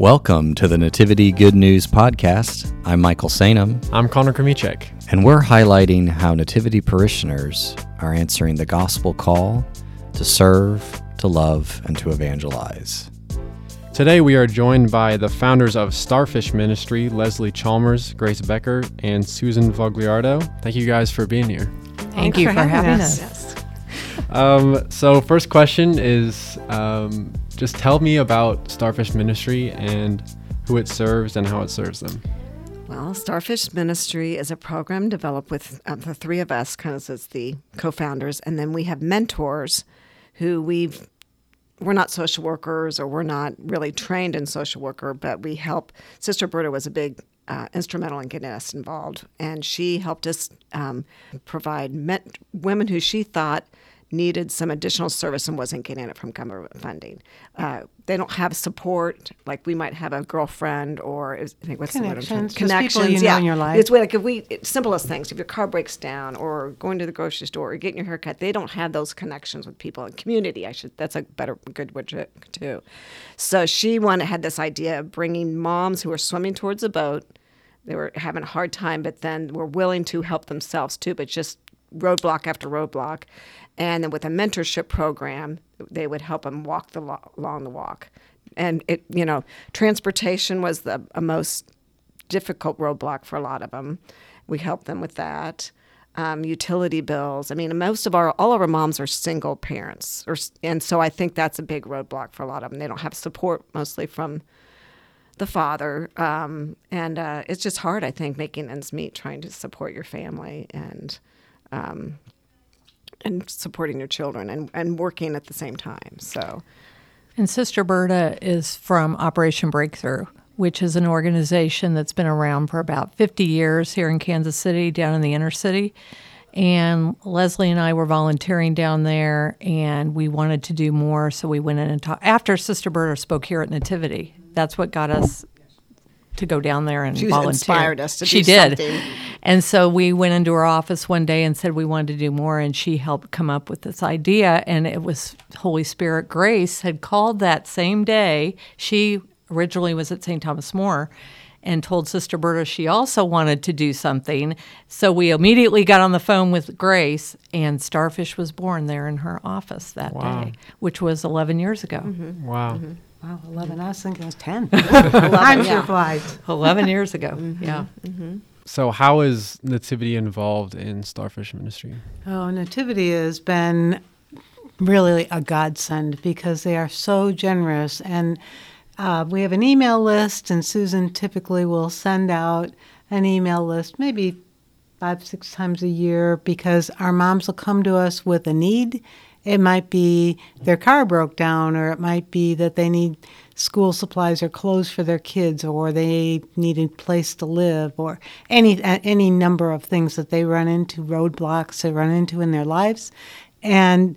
Welcome to the Nativity Good News Podcast. I'm Michael Sainum, I'm Connor Kremichek. and we're highlighting how Nativity parishioners are answering the gospel call to serve, to love, and to evangelize. Today we are joined by the founders of Starfish Ministry, Leslie Chalmers, Grace Becker, and Susan Vogliardo. Thank you guys for being here. Thank you for having us. Um, so, first question is um, just tell me about Starfish Ministry and who it serves and how it serves them. Well, Starfish Ministry is a program developed with uh, the three of us, kind of as the co-founders, and then we have mentors who we've. We're not social workers, or we're not really trained in social worker, but we help. Sister Berta was a big uh, instrumental in getting us involved, and she helped us um, provide met- women who she thought needed some additional service and wasn't getting it from government funding. Uh, they don't have support like we might have a girlfriend or is, I think what's the word I'm Connections, you know yeah. in your life. It's way- like if we it's simplest things. If your car breaks down or going to the grocery store or getting your hair cut, they don't have those connections with people in community. I should that's a better good word too. So she wanted had this idea of bringing moms who are swimming towards a boat. They were having a hard time, but then were willing to help themselves too, but just roadblock after roadblock. And then with a mentorship program, they would help them walk the lo- along the walk. And it, you know, transportation was the most difficult roadblock for a lot of them. We help them with that. Um, utility bills. I mean, most of our all of our moms are single parents, or and so I think that's a big roadblock for a lot of them. They don't have support mostly from the father, um, and uh, it's just hard. I think making ends meet, trying to support your family and um, and supporting your children and, and working at the same time. So And Sister Berta is from Operation Breakthrough, which is an organization that's been around for about 50 years here in Kansas City, down in the inner city. And Leslie and I were volunteering down there, and we wanted to do more, so we went in and talked. After Sister Berta spoke here at Nativity, that's what got us to go down there and She volunteer. inspired us to she do did. something. And so we went into her office one day and said we wanted to do more, and she helped come up with this idea. And it was Holy Spirit Grace had called that same day. She originally was at St. Thomas More and told Sister Berta she also wanted to do something. So we immediately got on the phone with Grace, and Starfish was born there in her office that Wow. day, which was 11 years ago. Wow. Mm-hmm. Wow, 11. I was thinking it was 10. I'm yeah. surprised. 11 years ago. Mm-hmm. Yeah. So, how is Nativity involved in Starfish Ministry? Oh, Nativity has been really a godsend because they are so generous. And uh, we have an email list, and Susan typically will send out an email list maybe five, six times a year because our moms will come to us with a need. It might be their car broke down, or it might be that they need school supplies or clothes for their kids, or they need a place to live, or any any number of things that they run into, roadblocks they run into in their lives. And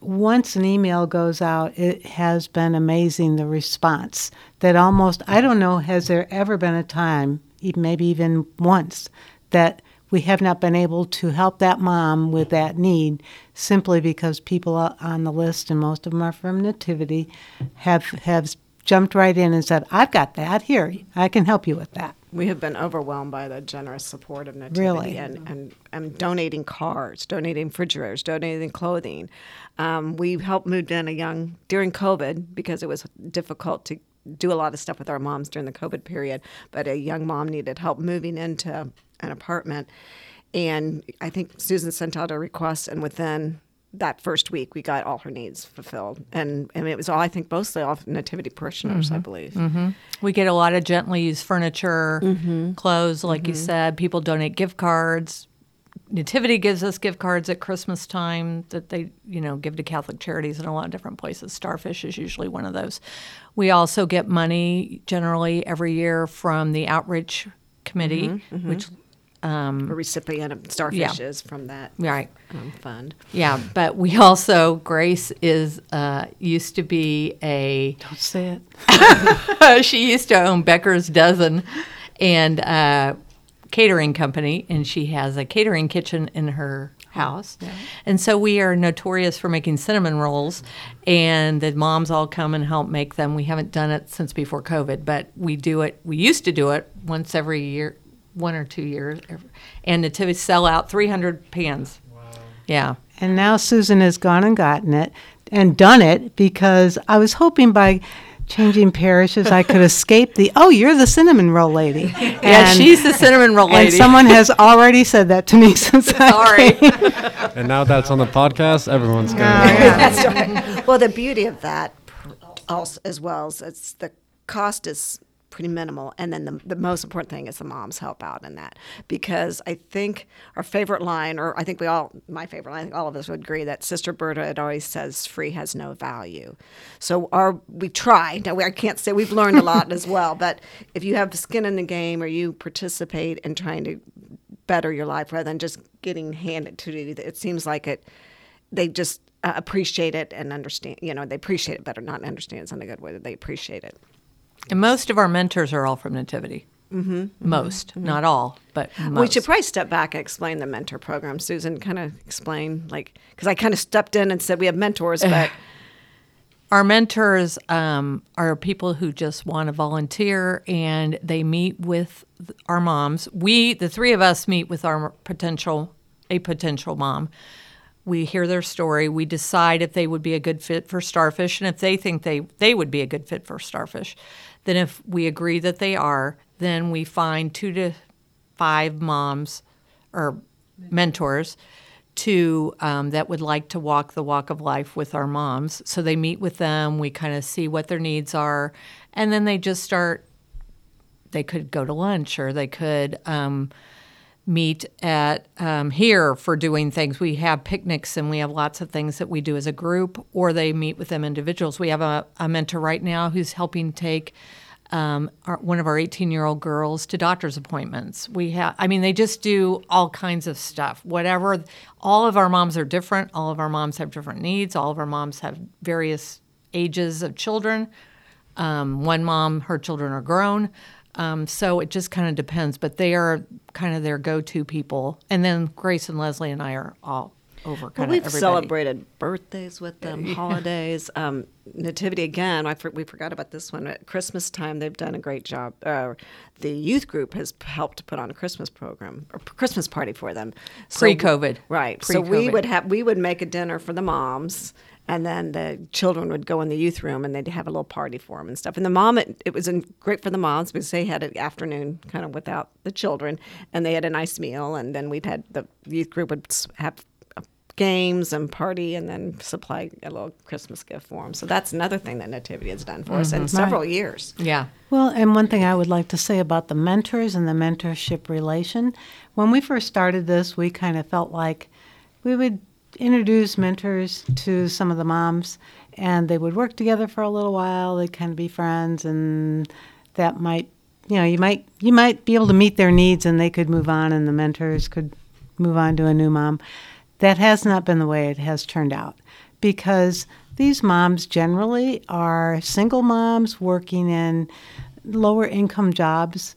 once an email goes out, it has been amazing the response. That almost, I don't know, has there ever been a time, maybe even once, that we have not been able to help that mom with that need simply because people on the list, and most of them are from Nativity, have, have jumped right in and said, I've got that. Here, I can help you with that. we have been overwhelmed by the generous support of Nativity Really? and, and, and donating cars, donating refrigerators, donating clothing. Um, we helped move in a young during COVID because it was difficult to do a lot of stuff with our moms during the COVID period. But a young mom needed help moving into an apartment, and I think Susan sent out a request, and within that first week we got all her needs fulfilled. And, and it was all I think mostly all Nativity parishioners, I mm-hmm. believe. Mm-hmm. We get a lot of gently used furniture, Mm-hmm. clothes, like you mm-hmm. said. People donate gift cards. Nativity gives us gift cards at Christmas time that they, you know, give to Catholic charities in a lot of different places. Starfish is usually one of those. We also get money generally every year from the outreach committee, Mm-hmm, which A recipient of starfish is from that right, um, fund. yeah. But we also Grace is uh, used to be a Don't say it. she used to own Becker's Dozen and uh, catering company, and she has a catering kitchen in her house. And so we are notorious for making cinnamon rolls, and the moms all come and help make them. We haven't done it since before COVID, but we do it. We used to do it once every year, one or two years, and Nativity sell out 300 pans. Yeah. And now Susan has gone and gotten it and done it because I was hoping by changing parishes I could escape the oh you're the cinnamon roll lady. Yeah, she's the cinnamon roll lady. And someone has already said that to me since I Sorry. came. And now that's on the podcast, everyone's going Oh, to That's right. Well, the beauty of that also, as well as it's the cost is pretty minimal, and then the, the most important thing is the moms help out in that because I think our favorite line, or I think we all, my favorite line, I think all of us would agree that Sister Berta it always says free has no value. So our we try. Now we, I can't say we've learned a lot as well, but if you have skin in the game or you participate in trying to better your life rather than just getting handed to you, it seems like it they just uh, appreciate it and understand. You know, they appreciate it better. Not understand is not a good way. They appreciate it. And most of our mentors are all from Nativity. Mm-hmm. Most, not all, but most. We should probably step back and explain the mentor program. Susan, kind of explain, like, because I kind of stepped in and said we have mentors, but Our mentors um, are people who just want to volunteer and they meet with our moms. We, the three of us, meet with our potential, a potential mom. We hear their story. We decide if they would be a good fit for starfish, and if they think they, they would be a good fit for starfish. Then, if we agree that they are, then we find two to five moms or mentors to um, that would like to walk the walk of life with our moms. So they meet with them. We kind of see what their needs are, and then they just start. They could go to lunch, or they could um, meet at um, here for doing things. We have picnics, and we have lots of things that we do as a group, or they meet with them individuals. We have a, a mentor right now who's helping take um, our, one of our 18 year old girls to doctor's appointments. We have, I mean, they just do all kinds of stuff. Whatever, all of our moms are different. All of our moms have different needs. All of our moms have various ages of children. Um, one mom, her children are grown. Um, so it just kind of depends, but they are kind of their go to people. And then Grace and Leslie and I are all over Well, kind of we've everybody. celebrated birthdays with them, holidays, um, nativity. Again, I for, we forgot about this one at Christmas time. They've done a great job. Uh, the youth group has helped put on a Christmas program or Christmas party for them So- Pre-COVID. right? So we would have we would make a dinner for the moms. And then the children would go in the youth room and they'd have a little party for them and stuff. And the mom, it, it was in, great for the moms because they had an afternoon kind of without the children and they had a nice meal. And then we'd had the youth group would have uh, games and party and then supply a little Christmas gift for them. So that's another thing that Nativity has done for us in several years. Yeah. Well, and one thing I would like to say about the mentors and the mentorship relation, when we first started this, we kind of felt like we would introduce mentors to some of the moms and they would work together for a little while, they'd kind of be friends and that might you know, you might you might be able to meet their needs and they could move on and the mentors could move on to a new mom. That has not been the way it has turned out because these moms generally are single moms working in lower income jobs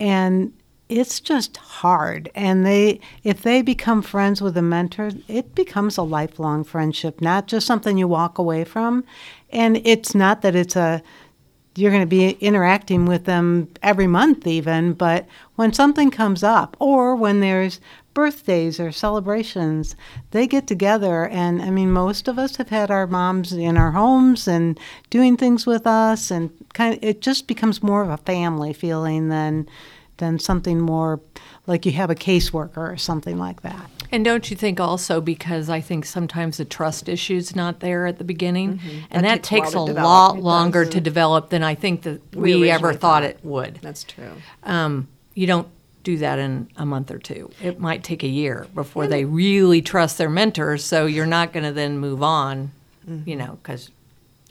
and it's just hard. And they if they become friends with a mentor it becomes a lifelong friendship not just something you walk away from. And it's not that it's a you're going to be interacting with them every month even but when something comes up or when there's birthdays or celebrations they get together. And i mean most of us have had our moms in our homes and doing things with us and kind of it just becomes more of a family feeling than than something more like you have a caseworker or something like that And don't you think also because I think sometimes the trust issue is not there at the beginning, mm-hmm. and That that, takes a takes a to lot It longer does. to mm-hmm. develop than I think that We we, ever thought thought. it would. That's true. Um, you don't do that in a month or two. It might take a year before they really trust their mentors. So you're not going to then move on, you mm-hmm. know, because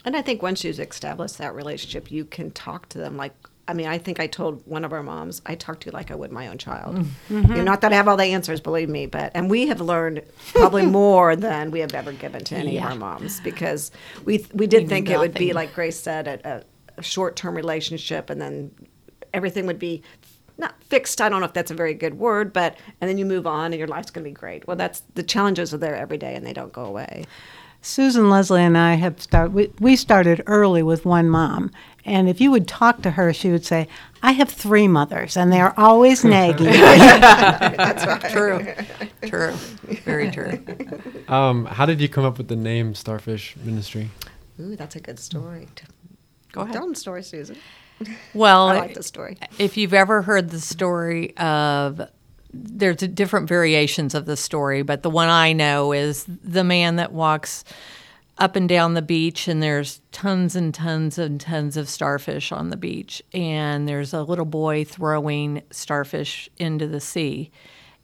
And I think once you've established that relationship, you can talk to them like. I mean, I think I told one of our moms, I talk to you like I would my own child. Mm-hmm. You're not that I have all the answers, believe me, but and we have learned probably more than we have ever given to any Yeah. of our moms because we we did We think it would be like Grace said, a, a, a short term relationship, and then everything would be not fixed. I don't know if that's a very good word, but and then you move on and your life's going to be great. Well, that's the challenges are there every day and they don't go away. Susan Leslie and I have started. We, we started early with one mom, and if you would talk to her, she would say, "I have three mothers, and they are always nagging." That's right. True. True. Very true. Um, how did you come up with the name Starfish Ministry? Ooh, that's a good story. Go ahead. Tell them the story, Susan. Well, I like the story. if you've ever heard the story of there's different variations of the story, but the one I know is the man that walks up and down the beach and there's tons and tons and tons of starfish on the beach. And there's a little boy throwing starfish into the sea.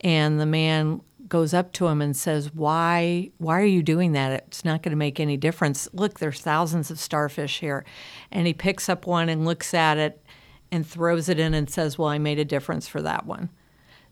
And the man goes up to him and says why why are you doing that? It's not going to make any difference. Look there's thousands of starfish here. And he picks up one and looks at it and throws it in and says well i made a difference for that one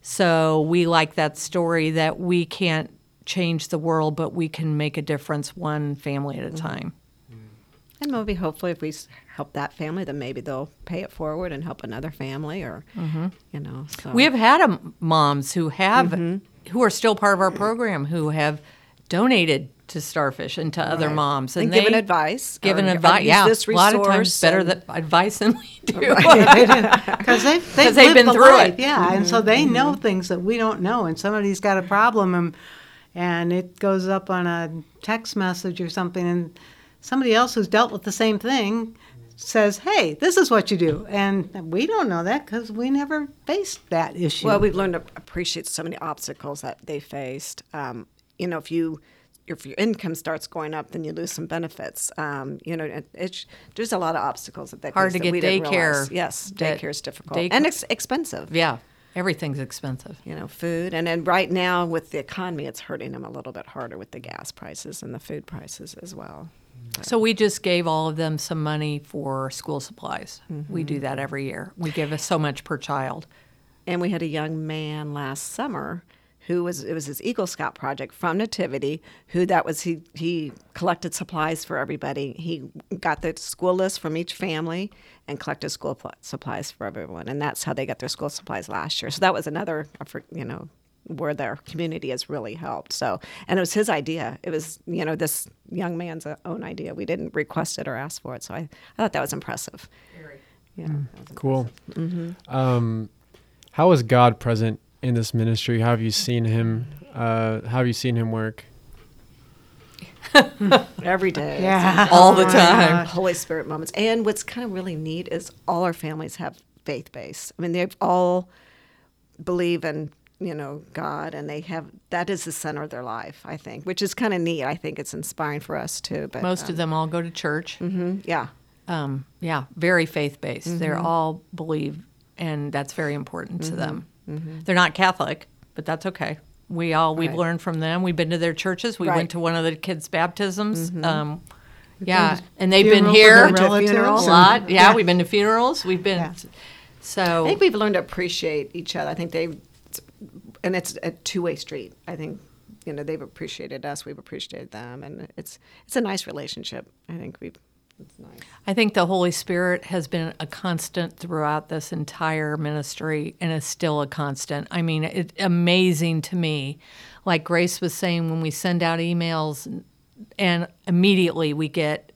so we like that story that we can't change the world, but we can make a difference one family at a mm-hmm. time. Mm-hmm. And maybe hopefully if we help that family, then maybe they'll pay it forward and help another family or, mm-hmm. you know. So. We have had um, moms who have, who are still part of our program, who have donated to Starfish and to other moms, and, And they given advice, Given advice, yeah. this a lot of times resource better and- than advice than we do. because they've, they've, they've lived been the through life, it. Yeah, and so they know things that we don't know. And somebody's got a problem, and, and it goes up on a text message or something, and somebody else who's dealt with the same thing says, "Hey, this is what you do," and we don't know that because we never faced that issue. Well, we've learned to appreciate so many obstacles that they faced. Um, you know, if you if your income starts going up, then you lose some benefits. Um, you know, it, it's there's a lot of obstacles that they Hard to that get daycare. Yes, that- daycare is difficult day- and it's expensive. yeah, everything's expensive. You know, food, and then right now with the economy, it's hurting them a little bit harder with the gas prices and the food prices as well. So we just gave all of them some money for school supplies. We do that every year. We give us so much per child. And we had a young man last summer who was it was his Eagle Scout project from Nativity. Who that was he he collected supplies for everybody. He got the school list from each family and collected school pl- supplies for everyone. And that's how they got their school supplies last year. So that was another effort, you know where their community has really helped. So, and it was his idea. It was, you know, this young man's uh, own idea. We didn't request it or ask for it. So I, I thought that was impressive. Yeah. Hmm. that was Cool. Mm-hmm. Um, how is God present in this ministry? How have you seen Him? Uh, how have you seen Him work? Every day. yeah, All the Oh time. God. Holy Spirit moments. And what's kind of really neat is all our families have faith base. I mean, they all believe in you know God, and they have that is the center of their life. I think, which is kind of neat. I think it's inspiring for us too. But Most of them all go to church. them, yeah, um, yeah, very faith based. They're all believe, and that's very important to them. They're not Catholic, but that's okay. We all we've Right. learned from them. We've been to their churches. We Right. went to one of the kids' baptisms. Um, yeah, and they've been here of their relatives a lot. and- Yeah, we've been to funerals. We've been Yeah. so. I think we've learned to appreciate each other. I think they've, and it's a two way street. I think you know they've appreciated us, we've appreciated them, and it's it's a nice relationship. I think we've. It's nice. I think the Holy Spirit has been a constant throughout this entire ministry and is still a constant. I mean, it's amazing to me. Like Grace was saying, when we send out emails and immediately we get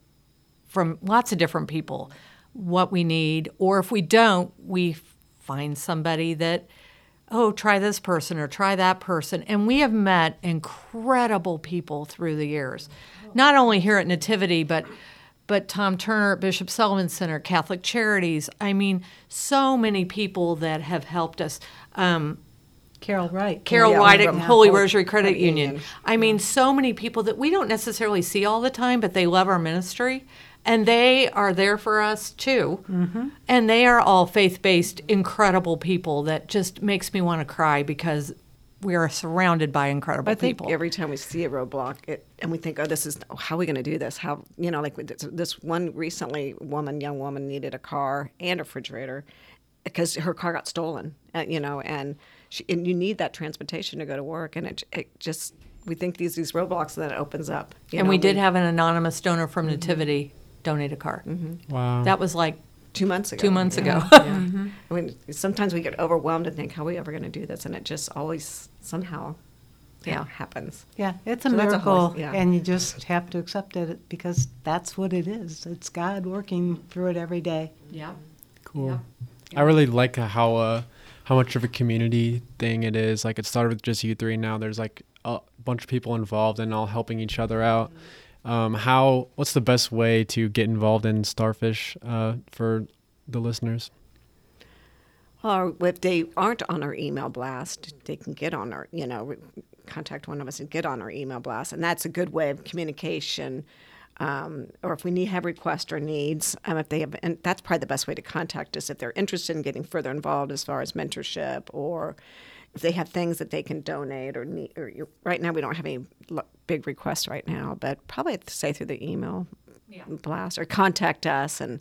from lots of different people what we need, or if we don't, we find somebody that, oh, try this person or try that person. And we have met incredible people through the years, not only here at Nativity, but but Tom Turner at Bishop Sullivan Center, Catholic Charities. I mean, so many people that have helped us. Um, Carol Wright. Carol Yeah, White at Holy Rosary Credit Union. Union. I mean, so many people that we don't necessarily see all the time, but they love our ministry. And they are there for us too. And they are all faith based, incredible people that just makes me want to cry because we are surrounded by incredible I think people. every time we see a roadblock, it, and we think, "Oh, this is oh, how are we going to do this?" How you know, like this, this one recently, woman, young woman, needed a car and a refrigerator because her car got stolen. Uh, you know, and she, and you need that transportation to go to work, and it, it just we think these these roadblocks, and then it opens up. and know, we did have an anonymous donor from Nativity donate a car. Wow. That was like two months ago. Two months Yeah. ago. Yeah. I mean, sometimes we get overwhelmed and think, how are we ever going to do this? And it just always somehow yeah. Yeah. happens. Yeah, it's a So that's a whole- miracle, yeah. and you just have to accept it because that's what it is. It's God working through it every day. Yeah. Cool. I really like how uh, how much of a community thing it is. Like it started with just you three. Now there's like a bunch of people involved and all helping each other out. Um, how? What's the best way to get involved in Starfish uh, for the listeners? Or if they aren't on our email blast, they can get on our, you know, contact one of us and get on our email blast. And that's a good way of communication. Um, or if we need have requests or needs, um, if they have, and that's probably the best way to contact us if they're interested in getting further involved as far as mentorship or if they have things that they can donate or need. Or you, right now, we don't have any lo- big requests right now, but probably say through the email blast or contact us and.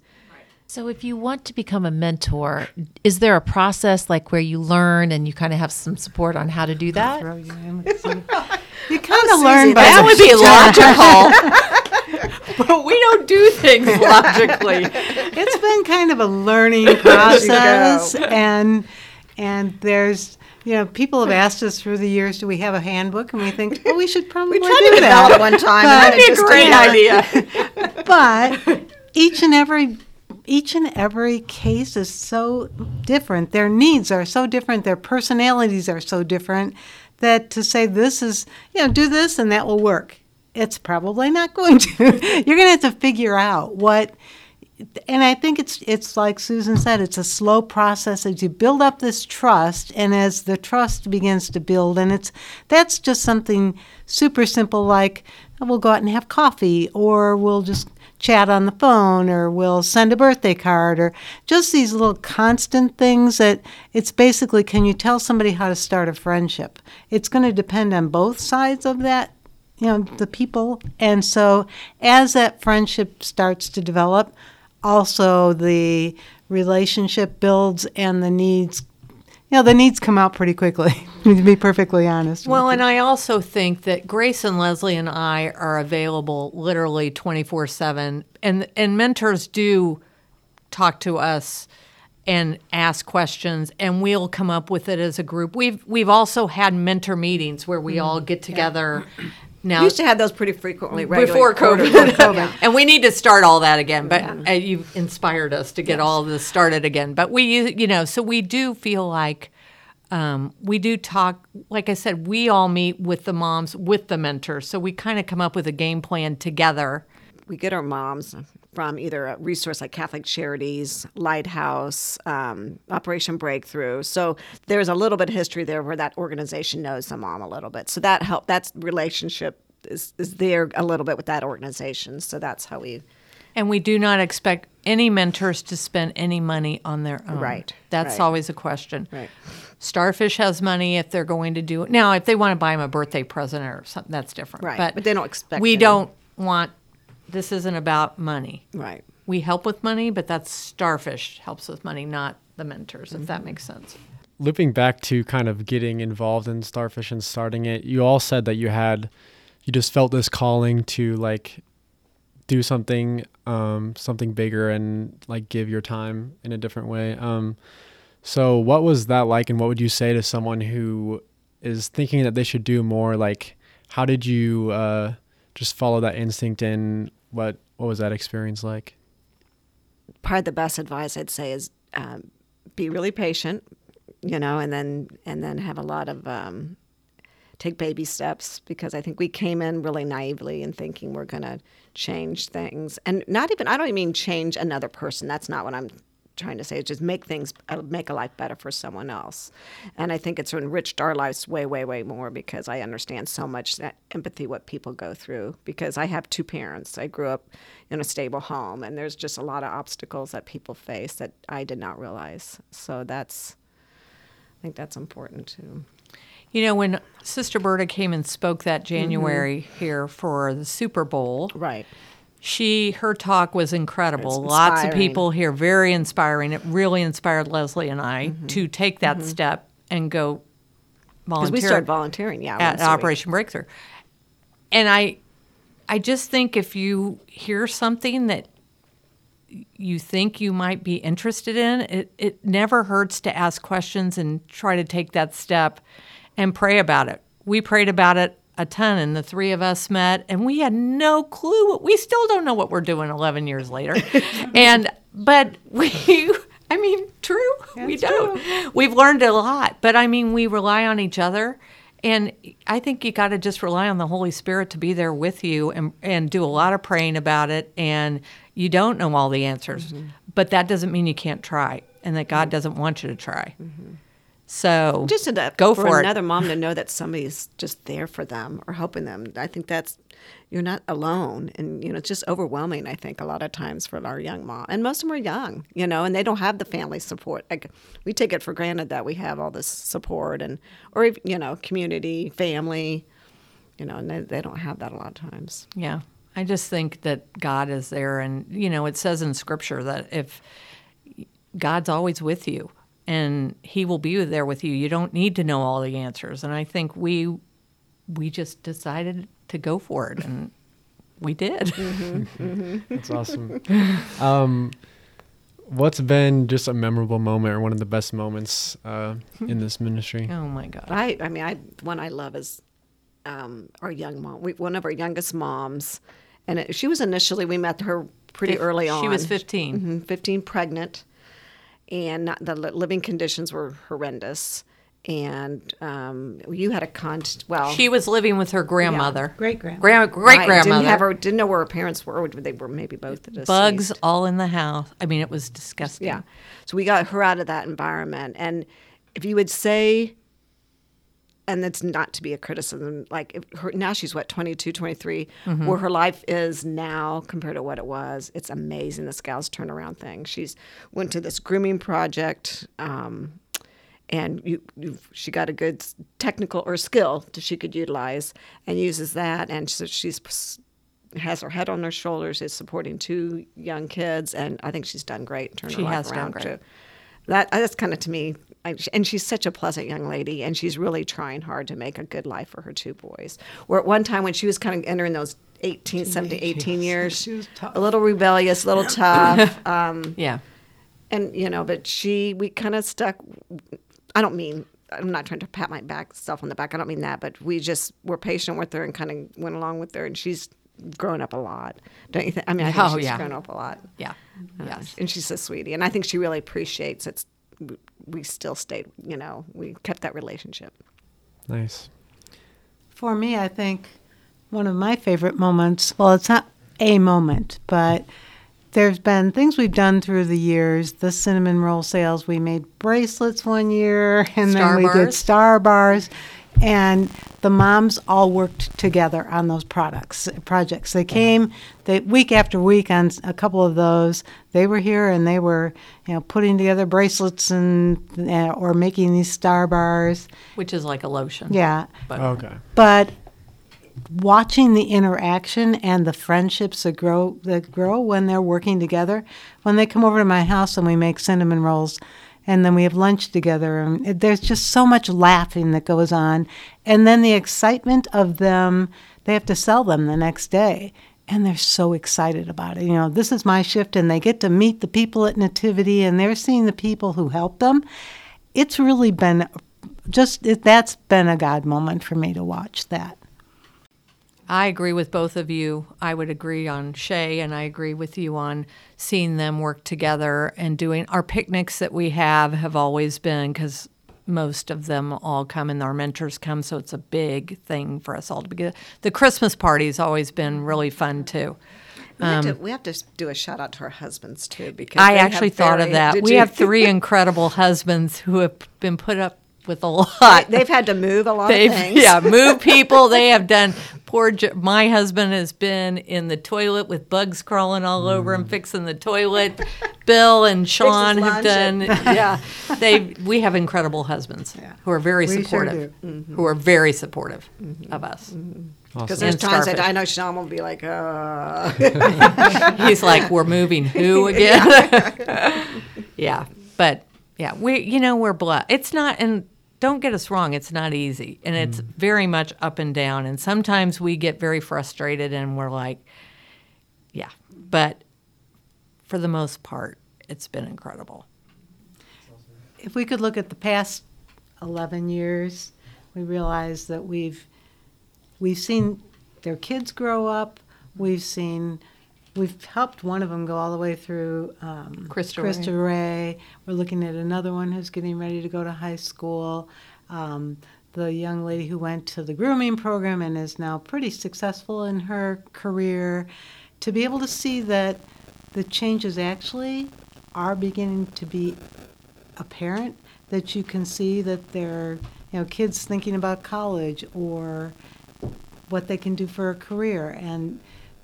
So, if you want to become a mentor, is there a process like where you learn and you kind of have some support on how to do that? You in with oh, some- You kind of learn Susie, by that would be logical. but we don't do things logically. it's been kind of a learning process and and there's you know people have asked us through the years do we have a handbook? And we think well we should probably We tried do to that. develop one time. and then it just didn't idea. but each and every each and every case is so different. Their needs are so different. Their personalities are so different that to say this is you know do this and that will work. It's probably not going to. You're going to have to figure out what and I think it's it's like Susan said, it's a slow process as you build up this trust, and as the trust begins to build, and it's that's just something super simple like we'll go out and have coffee, or we'll just chat on the phone, or we'll send a birthday card, or just these little constant things that it's basically can you tell somebody how to start a friendship? It's going to depend on both sides of that you know the people and so as that friendship starts to develop also the relationship builds and the needs you know the needs come out pretty quickly to be perfectly honest Well, and I also think that Grace and Leslie and I are available literally 24 7. And, and mentors do talk to us and ask questions, and we'll come up with it as a group. We've, we've also had mentor meetings where we mm. all get together. Now, We used to have those pretty frequently. regularly. before COVID. and we need to start all that again. But Yeah. uh, you've inspired us to get all this started again. But we, you you know, so we do feel like um, we do talk. Like I said, we all meet with the moms, with the mentors. So we kind of come up with a game plan together. we get our moms from either a resource like Catholic Charities, Lighthouse, um, Operation Breakthrough. So there's a little bit of history there where that organization knows the mom a little bit. So that help that relationship is, is there a little bit with that organization. So that's how we And we do not expect any mentors to spend any money on their own. Right, That's right. always a question. Right. Starfish has money if they're going to do it. Now, if they want to buy him a birthday present or something, that's different. Right, But, but they don't expect We any. don't want. This isn't about money. right. We help with money, but that's Starfish helps with money, not the mentors. If Mm-hmm. that makes sense. Looping back to kind of getting involved in Starfish and starting it, you all said that you had, you just felt this calling to like do something, um, something bigger and like give your time in a different way. Um, so what was that like, and what would you say to someone who is thinking that they should do more? Like, how did you uh, just follow that instinct, and what what was that experience like? Part of the best advice I'd say is um, be really patient, you know, and then and then have a lot of um, take baby steps because I think we came in really naively and thinking we're going to change things, and not even I don't even mean change another person. That's not what I'm trying to say. It's just make things uh, make a life better for someone else, and I think it's enriched our lives way, way, way more because I understand so much that empathy what people go through. Because I have two parents. I grew up in a stable home, and there's just a lot of obstacles that people face that I did not realize. So that's I think that's important too. You know, when Sister Berta came and spoke that Mm-hmm. January here for the Super Bowl, Right. She her talk was incredible. Lots of people here, very inspiring. It really inspired Leslie and I Mm-hmm. to take that step and go Because volunteer we started volunteering, yeah, at. Operation Breakthrough. And I, I just think if you hear something that you think you might be interested in, it, it never hurts to ask questions and try to take that step and pray about it. We prayed about it a ton, and the three of us met, and we had no clue. What, we still don't know what we're doing 11 years later. and, but we, I mean, true, we don't. We've learned a lot, but I mean, we rely on each other. And I think you got to just rely on the Holy Spirit to be there with you and, and do a lot of praying about it. And you don't know all the answers, mm-hmm. but that doesn't mean you can't try and that God mm-hmm. doesn't want you to try. Mm-hmm. So just to, go for, for, another mom to know that somebody's just there for them or helping them. I think that's you're not alone, and you know it's just overwhelming. I think a lot of times for our young mom, and most of them are young, you know, and they don't have the family support. Like we take it for granted that we have all this support and or you know community, family, you know, and they, they don't have that a lot of times. Yeah. I just think that God is there. And, you know, it says in scripture that if God's always with you and he will be there with you, you don't need to know all the answers. And I think we, we just decided to go for it and we did. That's awesome. Um, what's been just a memorable moment or one of the best moments uh, in this ministry? oh my God. I, I mean, I one I love is um, our young mom. We, one of our youngest moms, and it, she was initially we met her pretty Fif- early on. she was 15. Mhm, 15 pregnant, and not, the living conditions were horrendous. And um, you had a con. Well, She was living with her grandmother. Great grandma. Grand, great right, grandmother. didn't have her, didn't know where her parents were. or They were maybe both deceased. Bugs all in the house. I mean, it was disgusting. Yeah. So we got her out of that environment. And if you would say, and it's not to be a criticism, like if her, now she's what, 22, 23, where her life is now compared to what it was, it's amazing this gal's turnaround thing. She's went to this grooming project. Um, and you, she got a good technical or skill that she could utilize and uses that and so she's has her head on her shoulders is supporting two young kids and i think she's done great turning She her life has done great. too that that's kind of to me I, and she's such a pleasant young lady and she's really trying hard to make a good life for her two boys where at one time when she was kind of entering those 18 17 18 years She was tough. a little rebellious a little tough um, Yeah. and you know but she we kind of stuck i don't mean i'm not trying to pat my back self on the back i don't mean that but we just were patient with her and kind of went along with her and she's grown up a lot don't you think i mean i think Oh, she's yeah. grown up a lot Yeah. Uh, Yes. and she's a sweetie and i think she really appreciates it we still stayed you know we kept that relationship Nice. For me, I think one of my favorite moments, well, it's not a moment, but there's been things we've done through the years. The cinnamon roll sales, we made bracelets one year, and Star then we did bars. star bars. And the moms all worked together on those products projects. They came they week after week on a couple of those. They were here and they were, you know, putting together bracelets and uh, or making these star bars. Which is like a lotion. Yeah, But Okay. but watching the interaction and the friendships that grow that grow when they're working together when they come over to my house and we make cinnamon rolls and then we have lunch together and there's just so much laughing that goes on. And then the excitement of them they have to sell them the next day and they're so excited about it. You know this is my shift and they get to meet the people at nativity and they're seeing the people who help them. It's really been just it, that's been a god moment for me to watch that I agree with both of you. I would agree on Shay, and I agree with you on seeing them work together and doing our picnics that we have have always been because most of them all come and our mentors come, so it's a big thing for us all to be. The Christmas party's always been really fun too. we, have to, um, we have to do a shout out to our husbands too because I actually thought of that. We you? have three incredible husbands who have been put up with a lot. they've had to move a lot They've of things yeah move people. They have done. Poor Jo- my husband has been in the toilet with bugs crawling all over him, fixing the toilet. Bill and Sean have done. Yeah, they. We have incredible husbands who are very We sure supportive. Mm-hmm. Who are very supportive of us. because Awesome. there's times that. I know Sean will be like, uh, He's like, we're moving who again? yeah, but yeah, we you know we're blessed. It's not, and don't get us wrong, it's not easy, and it's mm. very much up and down. And sometimes we get very frustrated, and we're like, yeah, but for the most part, it's been incredible. if we could look at the past 11 years, we realize that we've we've seen their kids grow up. We've seen we've helped one of them go all the way through um, Cristo Rey. Rey. We're looking at another one who's getting ready to go to high school. Um, the young lady who went to the grooming program and is now pretty successful in her career. To be able to see that the changes actually are beginning to be apparent that you can see that they're you know kids thinking about college or what they can do for a career and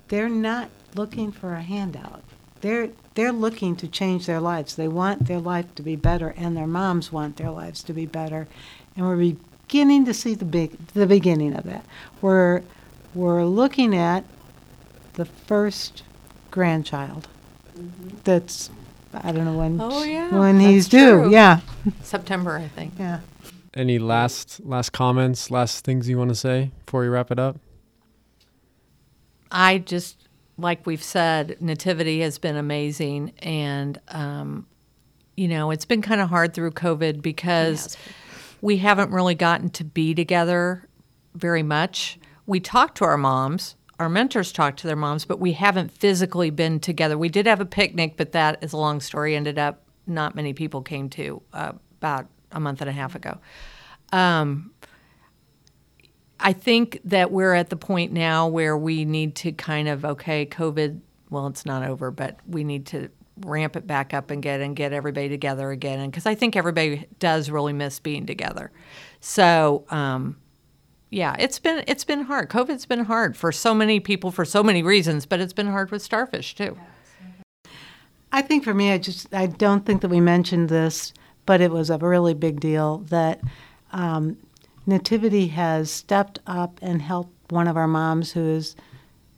they're not looking for a handout. They're they're looking to change their lives. They want their life to be better and their moms want their lives to be better. And we're beginning to see the big the beginning of that. We're we're looking at the first grandchild mm-hmm. that's I don't know when Oh, yeah, when he's due. true. yeah. September, I think. yeah. Any last last comments, last things you want to say before we wrap it up? I just, like we've said, Nativity has been amazing. And, um, you know, it's been kind of hard through COVID because we haven't really gotten to be together very much. We talk to our moms, our mentors talk to their moms, but we haven't physically been together. We did have a picnic, but that is a long story. Ended up not many people came to uh, about a month and a half ago. Um, I think that we're at the point now where we need to kind of okay, COVID. Well, it's not over, but we need to ramp it back up and get and get everybody together again. And because I think everybody does really miss being together. So, um, yeah, it's been it's been hard. COVID's been hard for so many people for so many reasons, but it's been hard with starfish too. I think for me, I just I don't think that we mentioned this, but it was a really big deal that um, Nativity has stepped up and helped one of our moms who is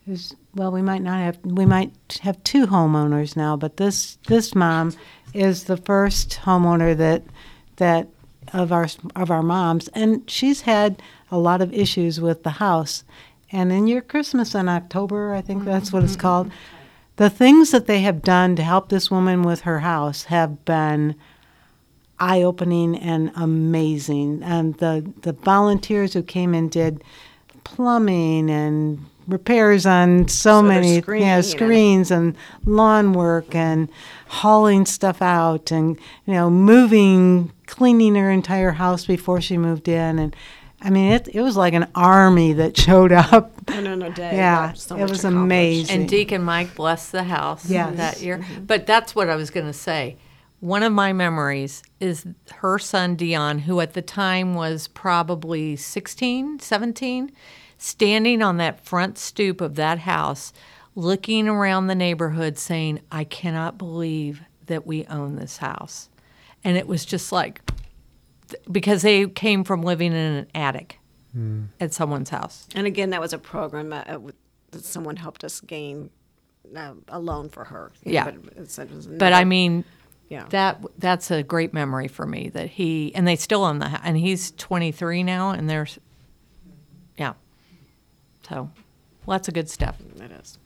who's well, we might not have we might have two homeowners now, but this this mom is the first homeowner that that of our of our moms, and she's had a lot of issues with the house. And in your Christmas in October, I think that's what it's mm-hmm. called. The things that they have done to help this woman with her house have been eye opening and amazing. And the, the volunteers who came and did plumbing and repairs on so, So many screening yeah, and- screens and lawn work and hauling stuff out and you know moving cleaning her entire house before she moved in and I mean it it was like an army that showed up. in in a day. Yeah, so it was amazing. And Deacon Mike blessed the house Yes. that year. But that's what I was going to say. One of my memories is her son Dion, who at the time was probably 16, 17, standing on that front stoop of that house, looking around the neighborhood saying, I cannot believe that we own this house. And it was just like, because they came from living in an attic at someone's house. And again, that was a program uh, uh, that someone helped us gain uh, a loan for her. Yeah. but, it's- it was But I mean, Yeah. that that's a great memory for me that he and they still own the and he's 23 now, and there's, yeah, so lots of good stuff. it is.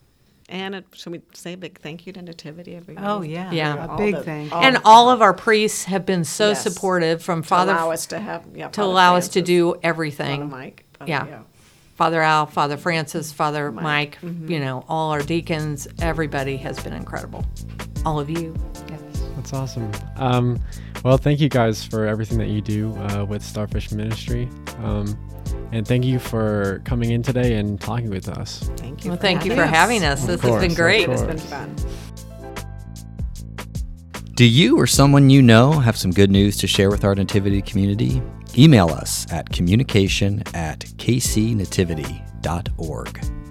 And it, should we say a big thank you to Nativity every Oh yeah, Yeah. a big the- thing. all and the- all of our priests have been so Yes. supportive from to Father allow us to have yeah, to Father allow us to Francis, do Father everything. Mike. Father- Yeah. Father Al, Father Francis, Father Mike, Mm-hmm. you know, all our deacons, everybody has been incredible. All of you. That's awesome. Um, well, thank you guys for everything that you do uh, with Starfish Ministry. Um, and thank you for coming in today and talking with us. Thank you. Well, for thank you having for having us. Of This course, has been great. It's been fun. Do you or someone you know have some good news to share with our Nativity community? Email us at communication at kcnativity.org.